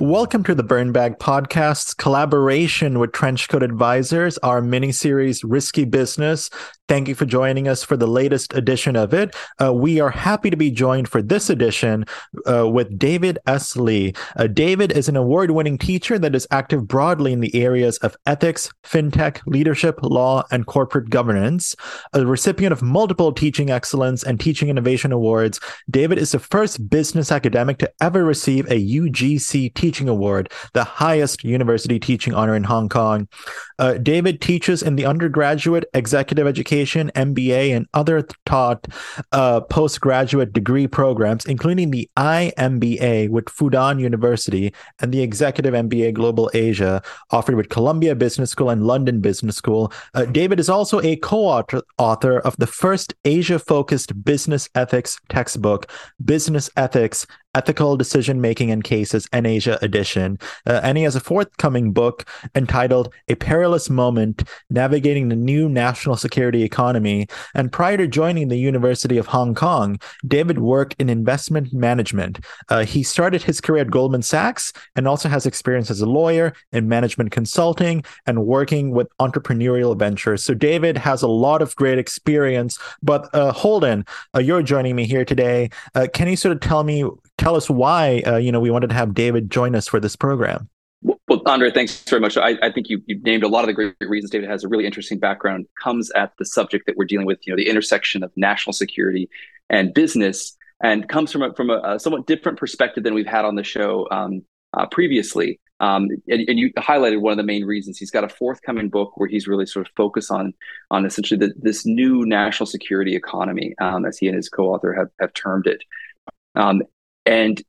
Welcome to the Burn Bag Podcast's collaboration with Trenchcoat Advisors, our mini series Risky Business. Thank you for joining us for the latest edition of it. Uh, we are happy to be joined for this edition uh, with David S. Lee. Uh, David is an award winning teacher that is active broadly in the areas of ethics, fintech, leadership, law, and corporate governance. A recipient of multiple teaching excellence and teaching innovation awards, David is the first business academic to ever receive a UGC Teaching Award, the highest university teaching honor in Hong Kong. Uh, David teaches in the undergraduate, executive education, MBA, and other taught uh, postgraduate degree programs, including the IMBA with Fudan University and the Executive MBA Global Asia, offered with Columbia Business School and London Business School. Uh, David is also a co author of the first Asia focused business ethics textbook, Business Ethics Ethical Decision Making in Cases, and Asia edition. Uh, and he has a forthcoming book entitled A Perilous Moment Navigating the New National Security Economy. And prior to joining the University of Hong Kong, David worked in investment management. Uh, he started his career at Goldman Sachs and also has experience as a lawyer in management consulting and working with entrepreneurial ventures. So, David has a lot of great experience. But, uh, Holden, uh, you're joining me here today. Uh, can you sort of tell me tell us why uh, you know we wanted to have David join us for this program. Well, A'ndre, thanks very much. I, I think you, you named a lot of the great reasons. David has a really interesting background. Comes at the subject that we're dealing with, you know, the intersection of national security and business, and comes from a, from a, a somewhat different perspective than we've had on the show um, uh, previously. Um, and, and, you highlighted one of the main reasons. He's got a forthcoming book where he's really sort of focused on on essentially the, this new national security economy, um, as he and his co-author have, have termed it. Um, and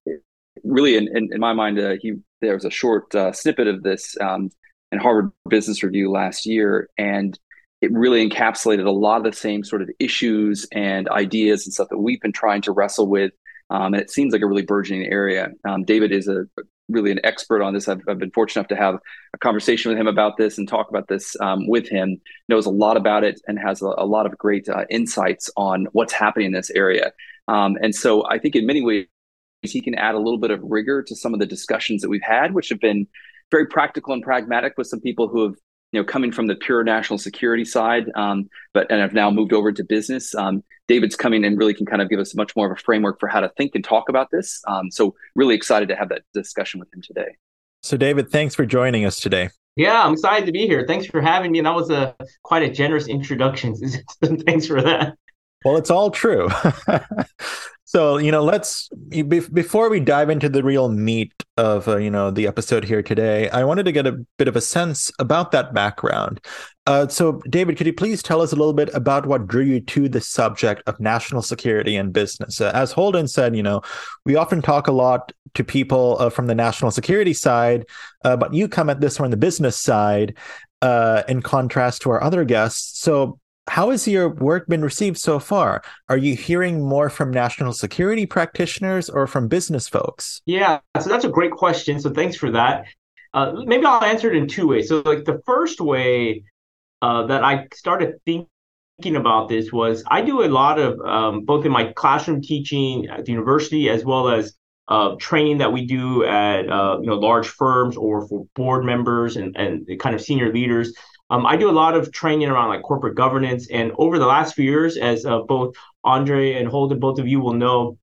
really, in, in, in my mind, uh, he there was a short uh, snippet of this um, in Harvard Business Review last year, and it really encapsulated a lot of the same sort of issues and ideas and stuff that we've been trying to wrestle with. Um, and it seems like a really burgeoning area. Um, David is a really an expert on this. I've, I've, been fortunate enough to have a conversation with him about this and talk about this um, with him. Knows a lot about it and has a, a lot of great uh, insights on what's happening in this area. Um, and so I think in many ways he can add a little bit of rigor to some of the discussions that we've had, which have been very practical and pragmatic with some people who have, you know, coming from the pure national security side, um, but and have now moved over to business. Um, David's coming and really can kind of give us much more of a framework for how to think and talk about this. Um, so really excited to have that discussion with him today. So David, thanks for joining us today. Yeah, I'm excited to be here. Thanks for having me. And that was a quite a generous introduction. thanks for that. Well, it's all true. So you know, let's before we dive into the real meat of uh, you know the episode here today, I wanted to get a bit of a sense about that background. Uh, so, David, could you please tell us a little bit about what drew you to the subject of national security and business? Uh, as Holden said, you know, we often talk a lot to people uh, from the national security side, uh, but you come at this from the business side. Uh, in contrast to our other guests. So, how has your work been received so far? Are you hearing more from national security practitioners or from business folks? Yeah, so that's a great question. So thanks for that. Uh, maybe I'll answer it in two ways. So, like the first way uh, that I started thinking about this was I do a lot of um, both in my classroom teaching at the university as well as uh, training that we do at uh, you know large firms or for board members and and kind of senior leaders. Um, I do a lot of training around like corporate governance, and over the last few years, as uh, both A'ndre and Holden, both of you will know,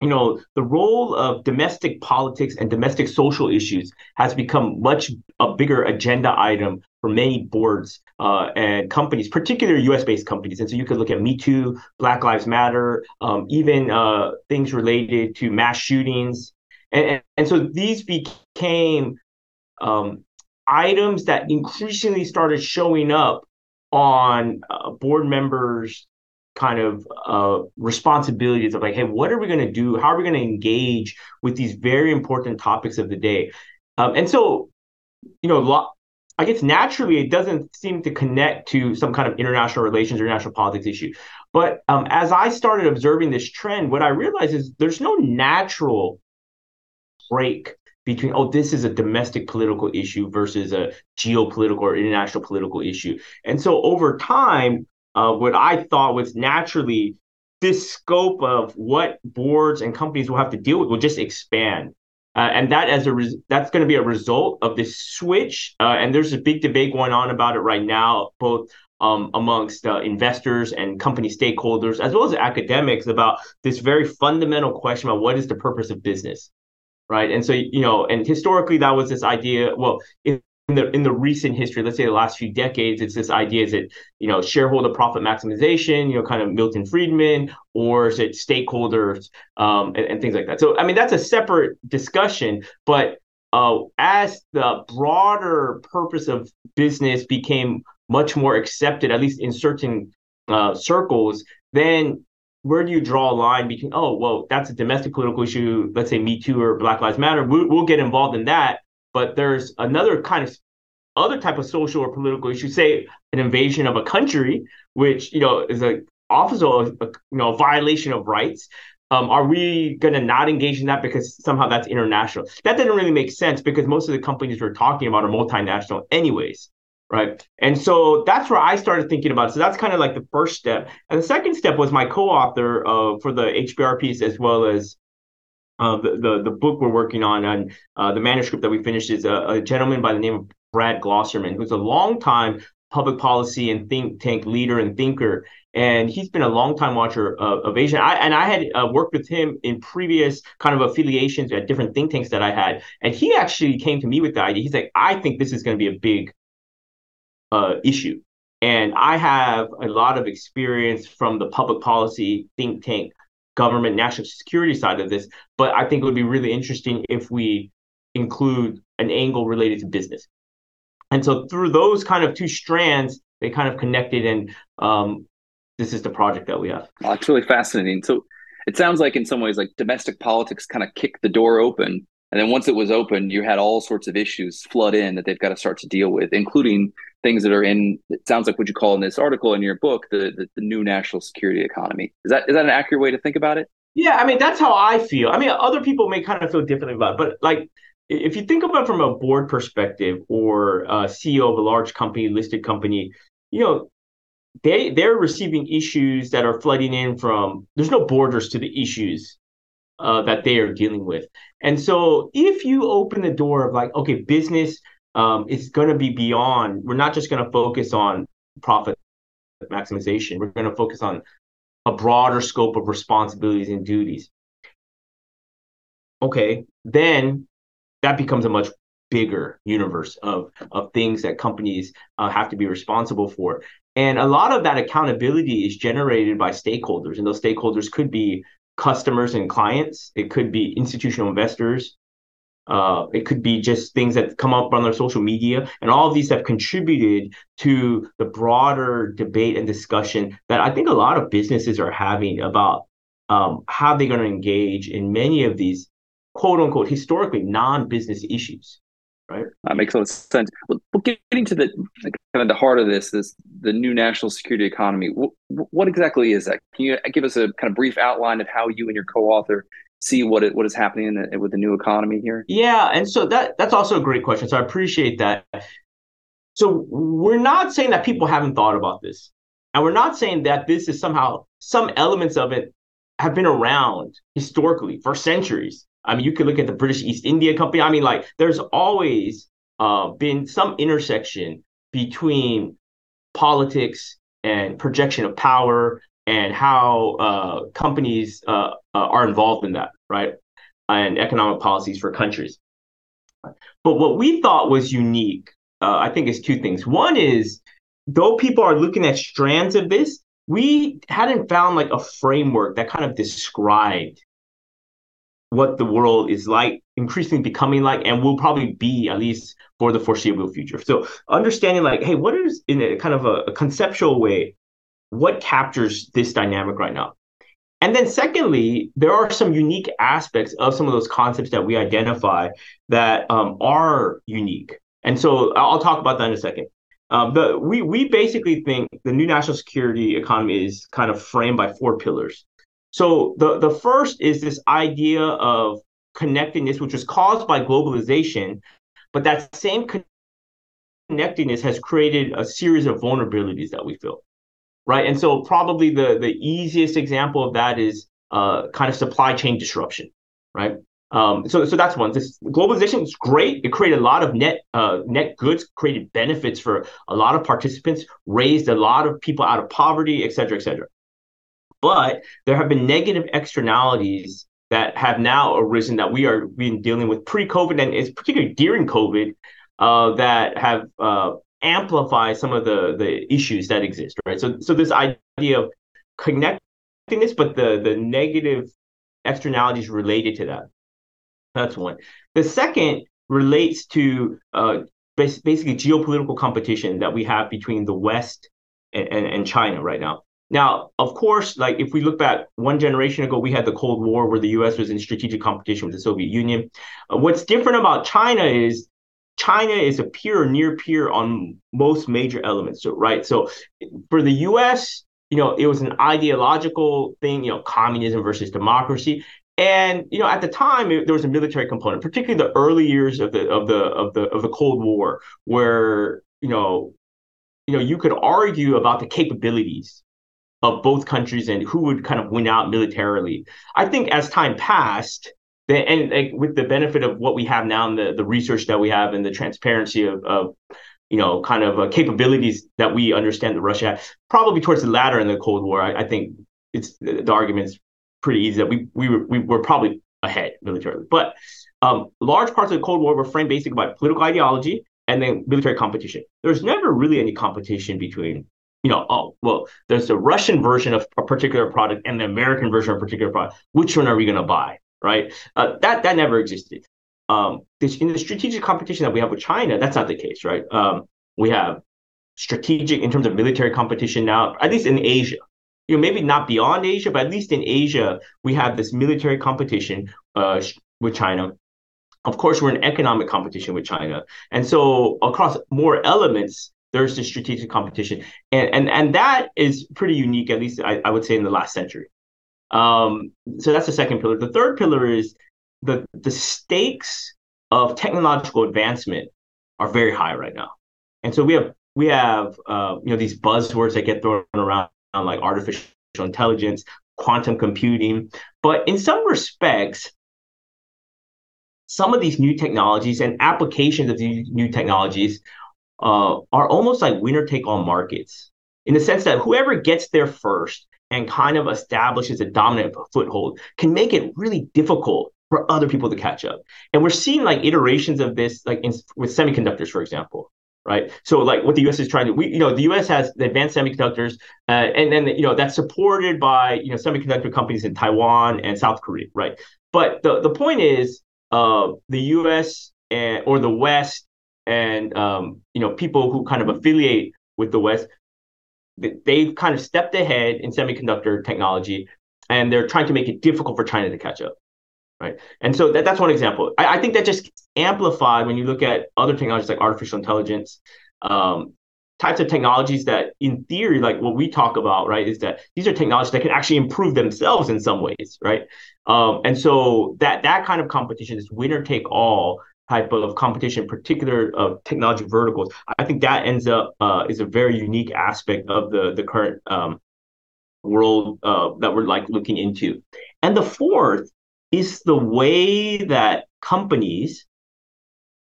you know, the role of domestic politics and domestic social issues has become much a bigger agenda item for many boards uh, and companies, particularly U.S.-based companies. And so you could look at Me Too, Black Lives Matter, um, even uh, things related to mass shootings, and, and, and so these became um, items that increasingly started showing up on uh, board members kind of uh, responsibilities of like hey what are we going to do? How are we going to engage with these very important topics of the day? Um, and so you know lo- i guess naturally it doesn't seem to connect to some kind of international relations or national politics issue. But um, as i started observing this trend what i realized is there's no natural break between oh this is a domestic political issue versus a geopolitical or international political issue. And so over time uh, what i thought was naturally this scope of what boards and companies will have to deal with will just expand. Uh, and that as a res- that's going to be a result of this switch. Uh, and there's a big debate going on about it right now, both um, amongst uh, investors and company stakeholders, as well as academics, about this very fundamental question about what is the purpose of business, right? And so you know, and historically that was this idea. Well, in the in the recent history, let's say the last few decades, it's this idea is it you know shareholder profit maximization, you know, kind of Milton Friedman, or is it stakeholders um, and, and things like that. So I mean that's a separate discussion, but uh, as the broader purpose of business became much more accepted, at least in certain uh, circles, then where do you draw a line between, oh, well, that's a domestic political issue, let's say Me Too or Black Lives Matter, we'll, we'll get involved in that. But there's another kind of other type of social or political issue, say an invasion of a country, which, you know, is a a you know, violation of rights. Um, are we going to not engage in that because somehow that's international? That doesn't really make sense because most of the companies we're talking about are multinational, anyways right? And so that's where I started thinking about it. So that's kind of like the first step. And the second step was my co-author uh, for the HBR piece as well as uh, the, the, the book we're working on and uh, the manuscript that we finished is a, a, gentleman by the name of Brad Glosserman, who's a long time public policy and think tank leader and thinker. And he's been a long time watcher of, of Asia. I, and I had uh, worked with him in previous kind of affiliations at different think tanks that I had. And he actually came to me with the idea. He's like, I think this is going to be a big uh, issue. And I have a lot of experience from the public policy think tank, government, national security side of this. But I think it would be really interesting if we include an angle related to business. And so through those kind of two strands, they kind of connected, and um, this is the project that we have. Oh, it's really fascinating. So it sounds like in some ways, like domestic politics kind of kicked the door open, and then once it was open, you had all sorts of issues flood in that they've got to start to deal with, including things that are in it sounds like what you call in this article in your book the, the, the new national security economy. Is that is that an accurate way to think about it? Yeah i mean that's how i feel. I mean other people may kind of feel differently about it but like if you think about it from a board perspective or ceo of a large company listed company you know they they're receiving issues that are flooding in from there's no borders to the issues uh, that they are dealing with and so if you open the door of like okay business um, is going to be beyond. We're not just going to focus on profit maximization. We're going to focus on a broader scope of responsibilities and duties. Okay, then that becomes a much bigger universe of of things that companies uh, have to be responsible for. And a lot of that accountability is generated by stakeholders, and those stakeholders could be customers and clients. It could be institutional investors. Uh, it could be just things that come up on their social media, and all of these have contributed to the broader debate and discussion that I think a lot of businesses are having about um, how they're going to engage in many of these quote unquote historically non-business issues. Right. That makes a lot of sense. Well, getting to the kind of the heart of this, this the new national security economy. What, what exactly is that? Can you give us a kind of brief outline of how you and your co-author see what it, what is happening the, with the new economy here? Yeah, and so that that's also a great question. So I appreciate that. So we're not saying that people haven't thought about this, and we're not saying that this is somehow some elements of it have been around historically for centuries. I mean, you could look at the British East India Company. I mean, like there's always uh, been some intersection between politics and projection of power and how uh, companies uh, uh, are involved in that, right? And economic policies for countries. But what we thought was unique, uh, I think, is two things. One is, though people are looking at strands of this, we hadn't found like a framework that kind of described what the world is like, increasingly becoming like, and will probably be at least for the foreseeable future. So understanding like, hey, what is in a kind of a, a conceptual way, what captures this dynamic right now? And then, secondly, there are some unique aspects of some of those concepts that we identify that um, are unique. And so I'll talk about that in a second. Um, but we we basically think the new national security economy is kind of framed by four pillars. So the the first is this idea of connectedness, which was caused by globalization, but that same connectedness has created a series of vulnerabilities that we feel right? And so probably the the easiest example of that is uh, kind of supply chain disruption, right? Um, so, so that's one. This globalization is great. It created a lot of net uh, net goods, created benefits for a lot of participants, raised a lot of people out of poverty, et cetera, et cetera. But there have been negative externalities that have now arisen that we are been dealing with pre-COVID and it's particularly during COVID uh, that have uh, amplified some of the the issues that exist. Right. So, so this idea of connectedness, but the the negative externalities related to that. That's one. The second relates to uh, basically geopolitical competition that we have between the West and, and, and, China right now. Now, of course, like if we look back one generation ago, we had the Cold War where the U.S. was in strategic competition with the Soviet Union. Uh, what's different about China is China is a peer or near peer on most major elements. Right. So, for the U.S., you know, it was an ideological thing. You know, communism versus democracy. And you know, at the time, it, there was a military component, particularly the early years of the of the of the of the Cold War, where you know, you know, you could argue about the capabilities of both countries and who would kind of win out militarily. I think as time passed, and like, with the benefit of what we have now and the, the research that we have and the transparency of, of you know, kind of uh, capabilities that we understand that Russia had, probably towards the latter in the Cold War, I, I think it's the, the argument's pretty easy that we we were we were probably ahead militarily. But um, large parts of the Cold War were framed basically by political ideology and then military competition. There's never really any competition between, you know, oh well, there's the Russian version of a particular product and the American version of a particular product. Which one are we going to buy? Right? Uh, that that never existed. Um, this, in the strategic competition that we have with China, that's not the case, right? Um, we have strategic in terms of military competition now, at least in Asia you know, maybe not beyond Asia, but at least in Asia, we have this military competition uh, with China. Of course, we're in economic competition with China, and so across more elements, there's this strategic competition, and and and that is pretty unique, at least I, I would say in the last century. Um, so that's the second pillar. The third pillar is the the stakes of technological advancement are very high right now, and so we have we have uh, you know these buzzwords that get thrown around like artificial intelligence, quantum computing. But in some respects, some of these new technologies and applications of these new technologies uh, are almost like winner take all markets in the sense that whoever gets there first and kind of establishes a dominant foothold can make it really difficult for other people to catch up. And we're seeing like iterations of this, like in, with semiconductors, for example right? So like what the U.S. is trying to, we you know the U.S. has the advanced semiconductors, uh, and then you know that's supported by you know semiconductor companies in Taiwan and South Korea, right? But the the point is, uh, the U.S. and or the West and um, you know people who kind of affiliate with the West, they've kind of stepped ahead in semiconductor technology, and they're trying to make it difficult for China to catch up right? And so that, that's one example. I, I, think that just amplified when you look at other technologies like artificial intelligence, um, types of technologies that, in theory, like what we talk about, right, is that these are technologies that can actually improve themselves in some ways, right? Um, and so that that kind of competition, is winner take all type of competition, particular of technology verticals, I think that ends up uh, is a very unique aspect of the the current um, world uh, that we're like looking into. And the fourth is the way that companies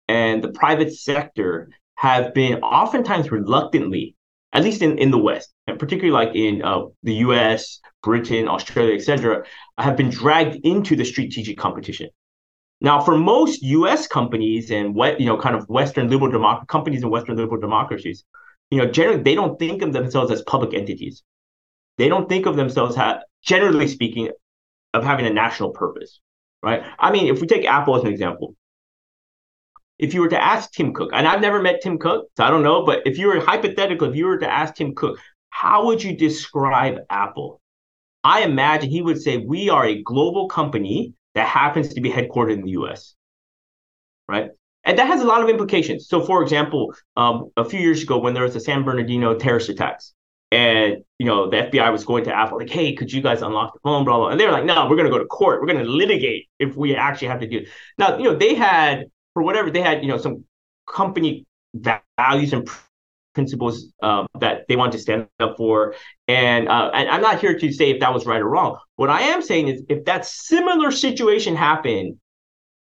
and the private sector have been oftentimes reluctantly, at least in, in the West, and particularly like in uh, the US, Britain, Australia, etc., have been dragged into the strategic competition. Now, for most U.S. companies and what you know, kind of Western liberal democ- companies in Western liberal democracies, you know, generally they don't think of themselves as public entities. They don't think of themselves, ha- generally speaking, of having a national purpose, right? I mean, if we take Apple as an example, if you were to ask Tim Cook, and I've never met Tim Cook, so I don't know, but if you were hypothetical, if you were to ask Tim Cook, how would you describe Apple? I imagine he would say, We are a global company that happens to be headquartered in the US, right? And that has a lot of implications. So, for example, um, a few years ago, when there was the San Bernardino terrorist attacks, and you know the FBI was going to Apple like, hey, could you guys unlock the phone, blah blah, and they were like, no, we're going to go to court, we're going to litigate if we actually have to do. It. Now, you know, they had for whatever they had, you know, some company values and principles um, that they want to stand up for, and uh, and I'm not here to say if that was right or wrong. What I am saying is, if that similar situation happened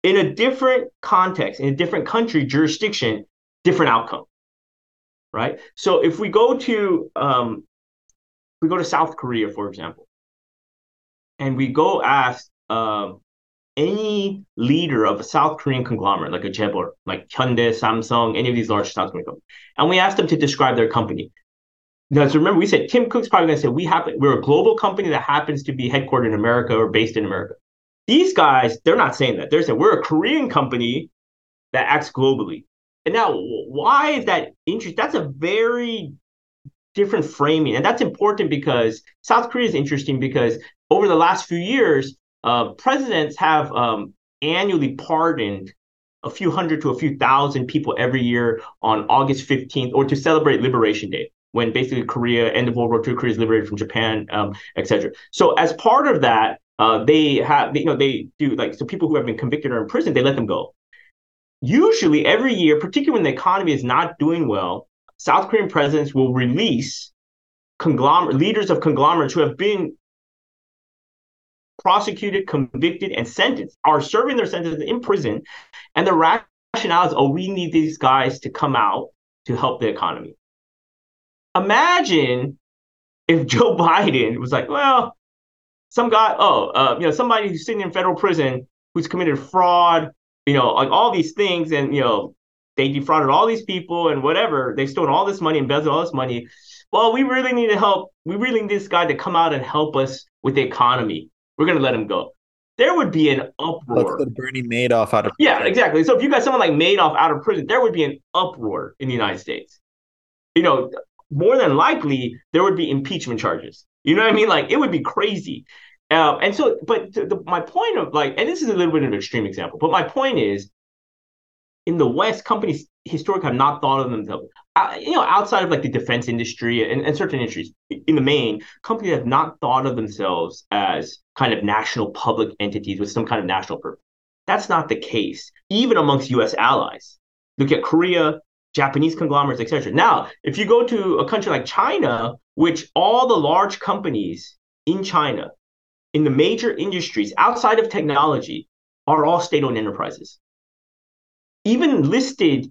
in a different context, in a different country, jurisdiction, different outcome. Right. So if we go to um, we go to South Korea, for example, and we go ask um, any leader of a South Korean conglomerate, like a Chaebol, like Hyundai, Samsung, any of these large South Korean companies, and we asked them to describe their company. Now, so remember, we said Tim Cook's probably going to say we happen we're a global company that happens to be headquartered in America or based in America. These guys, they're not saying that. They're saying we're a Korean company that acts globally. And now, why is that interesting? That's a very different framing, and that's important because South Korea is interesting because over the last few years, uh, presidents have um, annually pardoned a few hundred to a few thousand people every year on August 15th or to celebrate Liberation Day when basically Korea, end of World War II, Korea is liberated from Japan, um, etc. So as part of that, uh, they have, you know, they do like, so people who have been convicted or in prison, they let them go. Usually every year, particularly when the economy is not doing well, South Korean presidents will release conglomerate leaders of conglomerates who have been prosecuted, convicted, and sentenced are serving their sentence in prison. And the rationale is, oh, we need these guys to come out to help the economy. Imagine if Joe Biden was like, well, some guy, oh, uh, you know, somebody who's sitting in federal prison who's committed fraud, you know, like all these things, and you know, they defrauded all these people and whatever, they stole all this money, embezzled all this money. Well, we really need to help. We really need this guy to come out and help us with the economy. We're going to let him go. There would be an uproar. Let's Bernie Madoff out of prison. Yeah, exactly. So if you got someone like Madoff out of prison, there would be an uproar in the United States. You know, more than likely there would be impeachment charges. You know what I mean? Like it would be crazy. Um, and so, but the, the, my point of like, and this is a little bit of an extreme example, but my point is, in the West, companies historically have not thought of themselves, uh, you know, outside of like the defense industry and, and certain industries. In the main, companies have not thought of themselves as kind of national public entities with some kind of national purpose. That's not the case, even amongst U.S. allies. Look at Korea, Japanese conglomerates, etc. Now, if you go to a country like China, which all the large companies in China, in the major industries outside of technology, are all state-owned enterprises. Even listed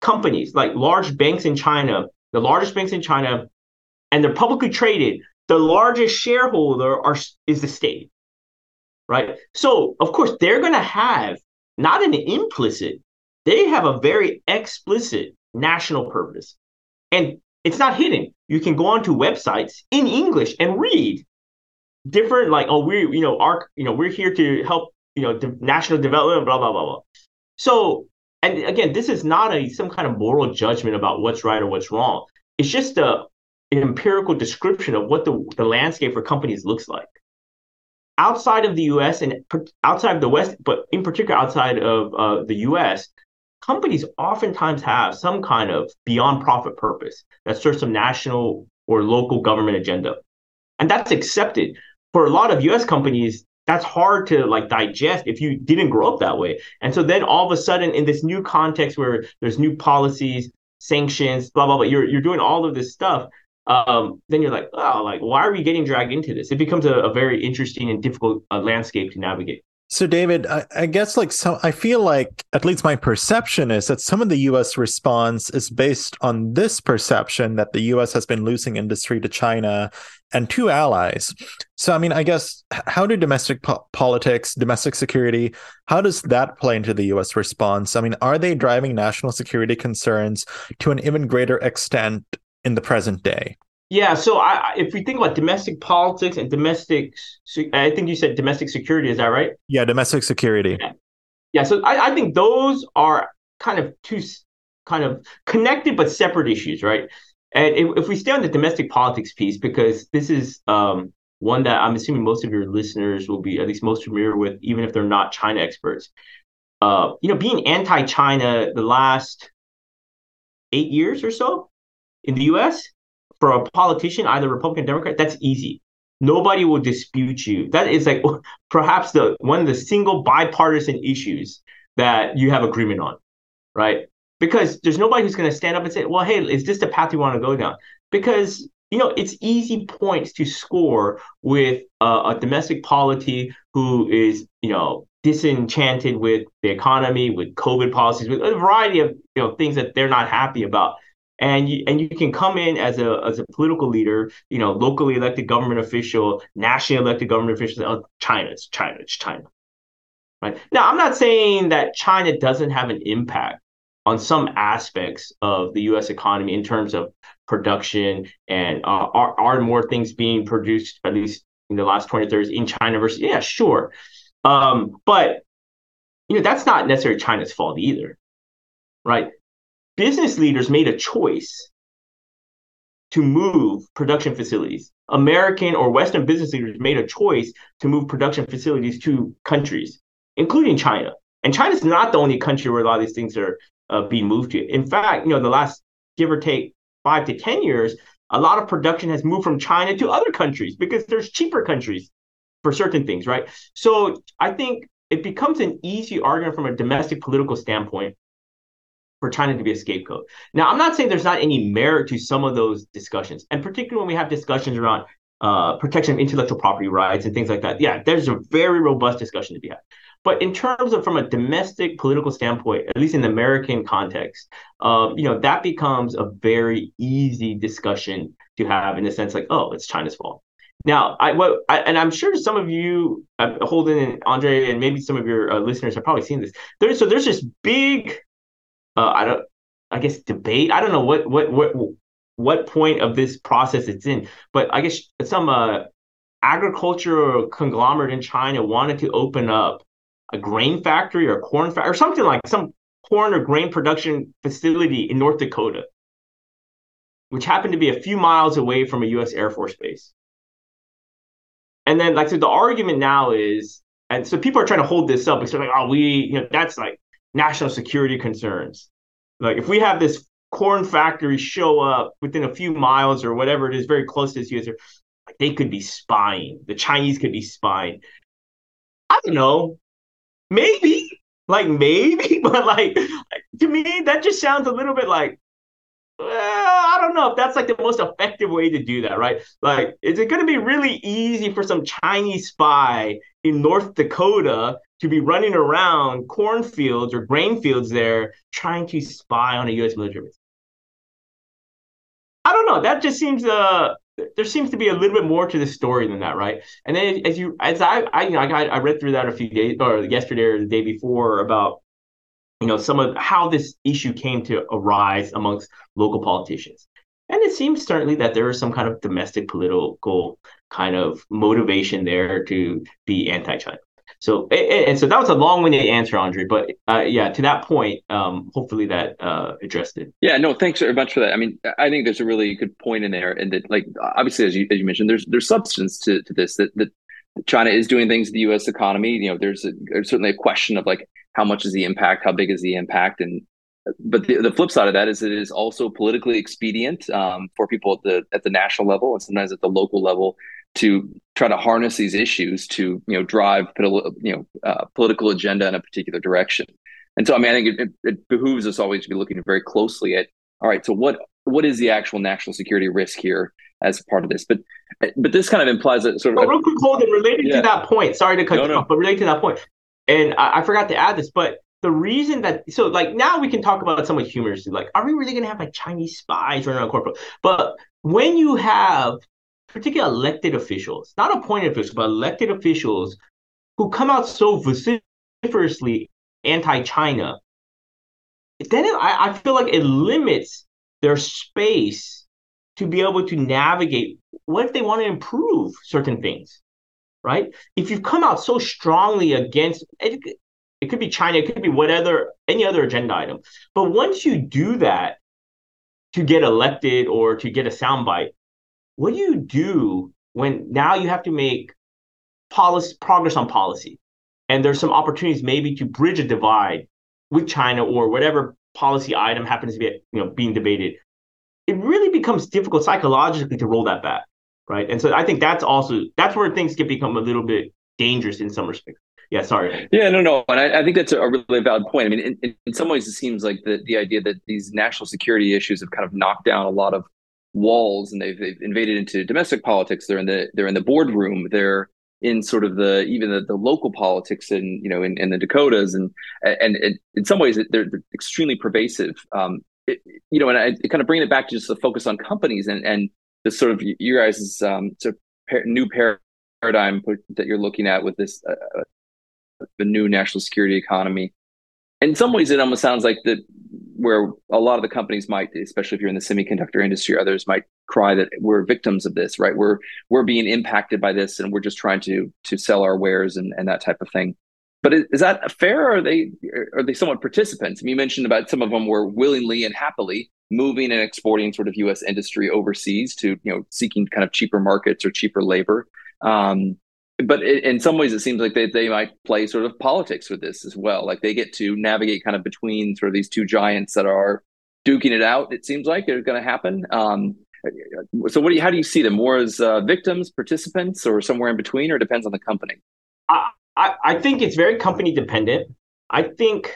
companies like large banks in China, the largest banks in China, and they're publicly traded, the largest shareholder are, is the state, right? So, of course, they're going to have not an implicit, they have a very explicit national purpose. And it's not hidden. You can go onto websites in English and read different, like, oh, we, you know, our, you know, we're here to help, you know, de- national development, blah, blah, blah, blah. So and again, this is not a some kind of moral judgment about what's right or what's wrong. It's just a empirical description of what the, the landscape for companies looks like. Outside of the US and outside of the West, but in particular outside of uh, the US, companies oftentimes have some kind of beyond profit purpose that serves some national or local government agenda. And that's accepted. For a lot of US companies, that's hard to like digest if you didn't grow up that way. And so then all of a sudden in this new context where there's new policies, sanctions, blah blah blah, you're you're doing all of this stuff. Um, then you're like, oh, like why are we getting dragged into this? It becomes a, a very interesting and difficult uh, landscape to navigate. So, David, I, I, guess like so, I feel like at least my perception is that some of the U.S. response is based on this perception that the U.S. has been losing industry to China and two allies. So, I mean, I guess how do domestic po- politics, domestic security, how does that play into the U.S. response? I mean, are they driving national security concerns to an even greater extent in the present day? Yeah, so I, if we think about domestic politics and domestic, I think you said domestic security. Is that right? Yeah, domestic security. Yeah, yeah so I, I think those are kind of two kind of connected but separate issues, right? And if, if we stay on the domestic politics piece, because this is um, one that I'm assuming most of your listeners will be at least most familiar with, even if they're not China experts. Uh, you know, being anti-China the last eight years or so in the U.S for a politician, either Republican, Democrat, that's easy. Nobody will dispute you. That is like perhaps the one of the single bipartisan issues that you have agreement on, right? Because there's nobody who's going to stand up and say, "Well, hey, is this the path you want to go down?" Because you know it's easy points to score with uh, a domestic polity who is you know disenchanted with the economy, with COVID policies, with a variety of you know things that they're not happy about. And you and you can come in as a as a political leader, you know, locally elected government official, nationally elected government official. Oh, China, it's China, it's China. Right now, I'm not saying that China doesn't have an impact on some aspects of the U.S. economy in terms of production and uh, are are more things being produced at least in the last 20 30 in China versus yeah, sure. Um, but you know, that's not necessarily China's fault either. Right? Business leaders made a choice to move production facilities. American or Western business leaders made a choice to move production facilities to countries, including China. And China's not the only country where a lot of these things are uh, being moved to. In fact, you know, the last give or take five to 10 years, a lot of production has moved from China to other countries because there's cheaper countries for certain things, right? So I think it becomes an easy argument from a domestic political standpoint for China to be a scapegoat. Now, I'm not saying there's not any merit to some of those discussions, and particularly when we have discussions around uh, protection of intellectual property rights and things like that. Yeah, there's a very robust discussion to be had. But in terms of from a domestic political standpoint, at least in the American context, um, you know, that becomes a very easy discussion to have in the sense like, oh, it's China's fault. Now, I what I, and I'm sure some of you, uh, Holden and A'ndre, and maybe some of your uh, listeners have probably seen this. There's so there's this big, uh, I don't, I guess debate. I don't know what what what what point of this process it's in, but I guess some uh, agricultural conglomerate in China wanted to open up a grain factory or corn factory or something like some corn or grain production facility in North Dakota, which happened to be a few miles away from a U.S. Air Force base. And then, like, so the argument now is, and so people are trying to hold this up because they're like, oh, we, you know, that's like national security concerns. Like, if we have this corn factory show up within a few miles or whatever it is, very close to this user, like they could be spying. The Chinese could be spying. I don't know. Maybe, like maybe, but like to me, that just sounds a little bit like well, I don't know if that's like the most effective way to do that, right? Like, is it going to be really easy for some Chinese spy in North Dakota to be running around cornfields or grain fields there trying to spy on a U.S. military base? I don't know. That just seems uh there seems to be a little bit more to the story than that, right? And then as you as I I you know I I read through that a few days or yesterday or the day before about you know, some of how this issue came to arise amongst local politicians. And it seems certainly that there is some kind of domestic political kind of motivation there to be anti-China. So and, so that was a long-winded answer, A'ndre. But uh, yeah, to that point, um, hopefully that uh, addressed it. Yeah, no, thanks very much for that. I mean, I think there's a really good point in there, and that like obviously as you as you mentioned, there's there's substance to, to this that that China is doing things to the U.S. economy. You know, there's, a, there's certainly a question of like how much is the impact, how big is the impact, and but the, the flip side of that is it is also politically expedient um, for people at the at the national level and sometimes at the local level to try to harness these issues to you know drive you know uh, political agenda in a particular direction. And so, I mean, I think it, it behooves us always to be looking very closely at all right. So, what what is the actual national security risk here? as part of this. But but this kind of implies that sort of. But real quick, Holden, related yeah. to that point. Sorry to cut no, you no. off, but related to that point, and I, I, forgot to add this, but the reason that so like now we can talk about somewhat humorously, like, are we really going to have like Chinese spies running around corporate? But when you have particular elected officials, not appointed officials, but elected officials who come out so vociferously anti-China, then it, I, I feel like it limits their space to be able to navigate what if they want to improve certain things right? If you've come out so strongly against it, it could be china it could be whatever any other agenda item but once you do that to get elected or to get a soundbite what do you do when now you have to make policy progress on policy and there's some opportunities maybe to bridge a divide with china or whatever policy item happens to be you know being debated it really becomes difficult psychologically to roll that back, right? And so I think that's also that's where things can become a little bit dangerous in some respects. Yeah, sorry. Yeah, no, no, and I, I think that's a really valid point. I mean, in, in some ways, it seems like the the idea that these national security issues have kind of knocked down a lot of walls and they've, they've invaded into domestic politics. They're in the they're in the boardroom. They're in sort of the even the, the local politics in you know in, in the Dakotas and and, and in some ways they're, they're extremely pervasive. Um, it, you know, and I kind of bring it back to just the focus on companies and and the sort of you guys' um, sort of par- new paradigm that you're looking at with this uh, uh, the new national security economy. In some ways, it almost sounds like that where a lot of the companies might, especially if you're in the semiconductor industry, others might cry that we're victims of this, right? We're we're being impacted by this, and we're just trying to to sell our wares and and that type of thing. But is, is that fair? Or are they are they somewhat participants? I mean, you mentioned about some of them were willingly and happily moving and exporting sort of U.S. industry overseas to you know seeking kind of cheaper markets or cheaper labor. Um, but in some ways, it seems like they, they might play sort of politics with this as well. Like they get to navigate kind of between sort of these two giants that are duking it out. It seems like it's going to happen. Um, so, what do you, how do you see them? More as uh, victims, participants, or somewhere in between, or it depends on the company? I, I, I think it's very company dependent. I think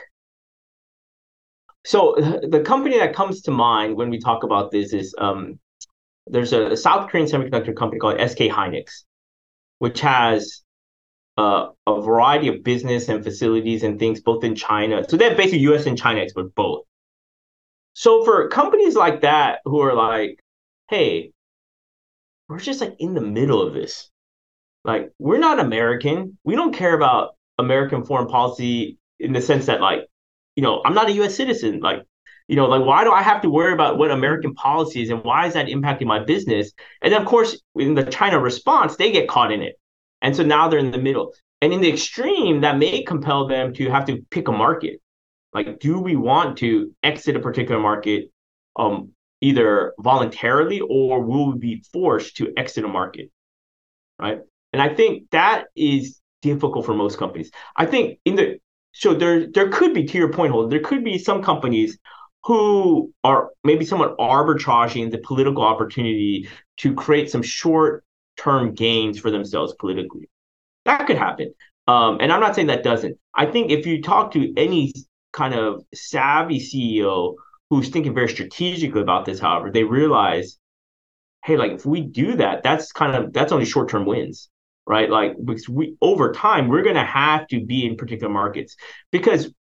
so. The company that comes to mind when we talk about this is um, there's a South Korean semiconductor company called SK Hynix which has uh, a variety of business and facilities and things both in China. So they're basically US and China export both. So for companies like that who are like, hey, we're just like in the middle of this. Like, we're not American. We don't care about American foreign policy in the sense that, like, you know, I'm not a US citizen. Like, you know, like why do I have to worry about what American policy is and why is that impacting my business? And of course, in the China response, they get caught in it. And so now they're in the middle. And in the extreme, that may compel them to have to pick a market. Like, do we want to exit a particular market um, either voluntarily or will we be forced to exit a market? Right. And I think that is difficult for most companies. I think in the so there there could be to your point, hold there could be some companies who are maybe somewhat arbitraging the political opportunity to create some short term gains for themselves politically. That could happen. Um, and I'm not saying that doesn't. I think if you talk to any kind of savvy CEO who's thinking very strategically about this, however, they realize, hey, like if we do that, that's kind of that's only short term wins, right? Like because we over time we're gonna have to be in particular markets because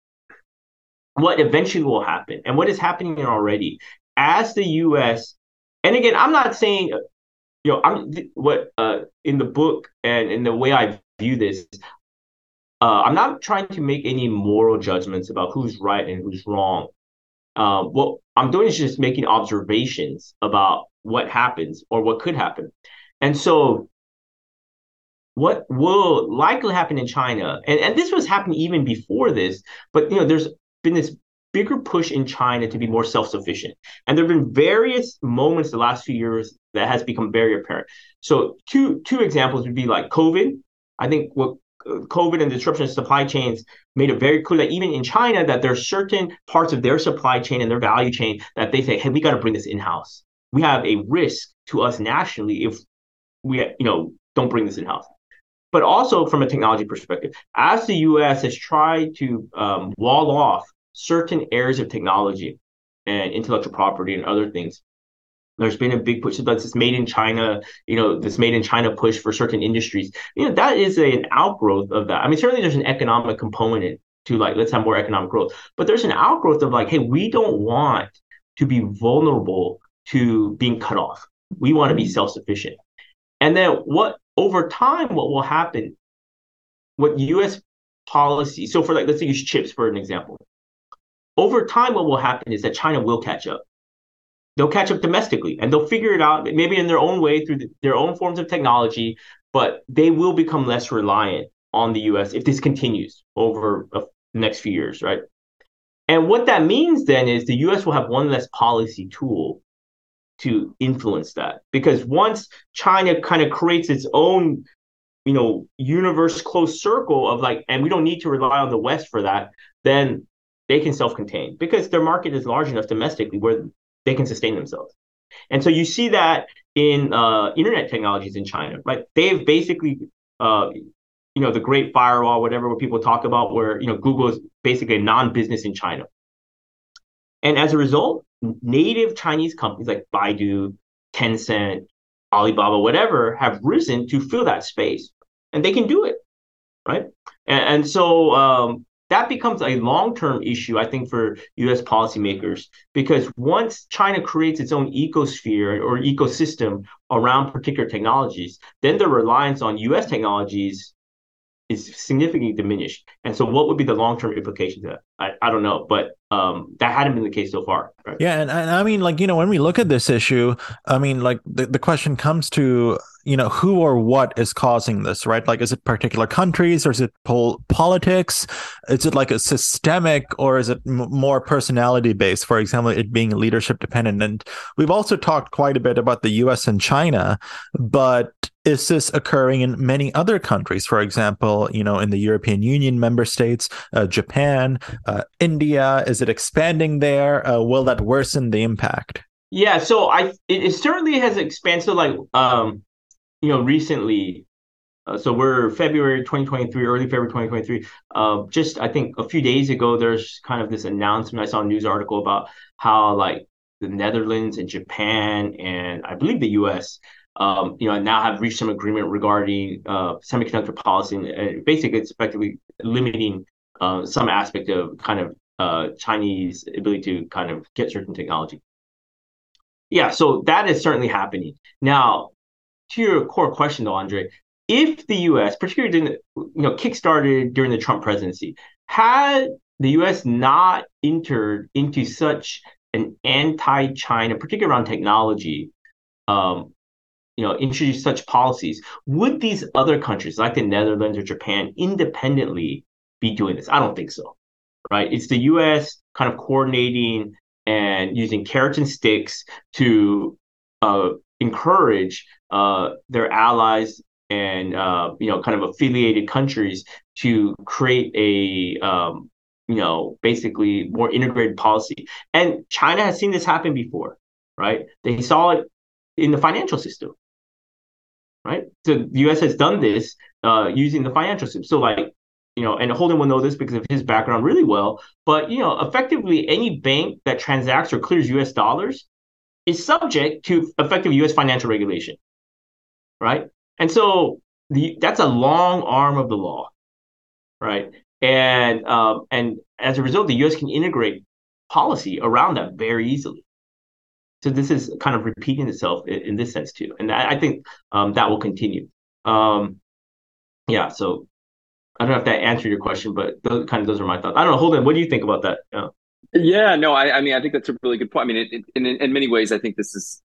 what eventually will happen and what is happening already as the US and again I'm not saying you know I'm what uh in the book and in the way I view this uh, I'm not trying to make any moral judgments about who's right and who's wrong. Uh, what I'm doing is just making observations about what happens or what could happen. And so, what will likely happen in China, and, and this was happening even before this, but you know, there's been this bigger push in China to be more self-sufficient. And there have been various moments the last few years that has become very apparent. So two two examples would be like COVID. I think what uh, COVID and disruption of supply chains made it very clear that even in China, that there are certain parts of their supply chain and their value chain that they say, hey, we got to bring this in-house. We have a risk to us nationally if we, you know, don't bring this in-house but also from a technology perspective. As the US has tried to um, wall off certain areas of technology and intellectual property and other things, there's been a big push. That's this made in China, you know, this made in China push for certain industries. You know, that is a, an outgrowth of that. I mean, certainly there's an economic component to like, let's have more economic growth, but there's an outgrowth of like, hey, we don't want to be vulnerable to being cut off. We want to be self sufficient. And then what over time, what will happen, what US policy, so for like, let's use chips for an example. Over time, what will happen is that China will catch up. They'll catch up domestically and they'll figure it out, maybe in their own way through the, their own forms of technology, but they will become less reliant on the US if this continues over the next few years, right? And what that means then is the US will have one less policy tool to influence that. Because once china kind of creates its own you know universe closed circle of like and we don't need to rely on the west for that then they can self-contain. Because their market is large enough domestically where they can sustain themselves. And so you see that in uh, internet technologies in china right? They've basically uh, you know the great firewall whatever where people talk about where you know google is basically a non-business in china. And as a result native Chinese companies like Baidu, Tencent, Alibaba, whatever, have risen to fill that space. and they can do it, right? And, and so um, that becomes a long-term issue, I think, for U.S. policymakers because once China creates its own ecosphere or ecosystem around particular technologies, then the reliance on U.S. technologies is significantly diminished. And so, what would be the long-term implications of that? I, I don't know, but um, that hadn't been the case so far. Right? Yeah, and, and I mean, like you know, when we look at this issue, I mean, like the, the question comes to you know who or what is causing this right? Like is it particular countries or is it pol- politics? Is it like a systemic or is it m- more personality based for example it being leadership dependent. And we've also talked quite a bit about the us and china but is this occurring in many other countries? For example you know in the european union member states uh, japan uh, india is it expanding there? Uh, will that worsen the impact? Yeah so i it, it certainly has expanded. Like um you know, recently, uh, so we're February 2023, early February 2023. Uh, just I think a few days ago, there's kind of this announcement. I saw a news article about how like the Netherlands and Japan and I believe the U.S. Um, you know, now have reached some agreement regarding uh, semiconductor policy, and, basically it's effectively limiting uh, some aspect of kind of uh, Chinese ability to kind of get certain technology. Yeah, so that is certainly happening now to your core question though, A'ndre, if the U.S., particularly during the, you know, kickstarted during the Trump presidency, had the U.S. not entered into such an anti-China, particularly around technology, um, you know, introduce such policies, would these other countries like the Netherlands or Japan independently be doing this? I don't think so. Right? It's the U.S. kind of coordinating and using carrots and sticks to uh, encourage uh, their allies and uh, you know kind of affiliated countries to create a um, you know basically more integrated policy. And China has seen this happen before, right? They saw it in the financial system, right? So the U.S. has done this uh, using the financial system. So like you know, and Holden will know this because of his background really well. But you know, effectively, any bank that transacts or clears U.S. dollars is subject to effective U.S. financial regulation, right? And so the, that's a long arm of the law, right? And um, and as a result, the U.S. can integrate policy around that very easily. So this is kind of repeating itself in, in this sense too, and I, I think um, that will continue. Um, yeah, so I don't know if that answered your question, but those, kind of those are my thoughts. I don't know, Holden, what do you think about that? Yeah. Yeah, no, I, I mean, I think that's a really good point. I mean, it, it, in in many ways, I think this is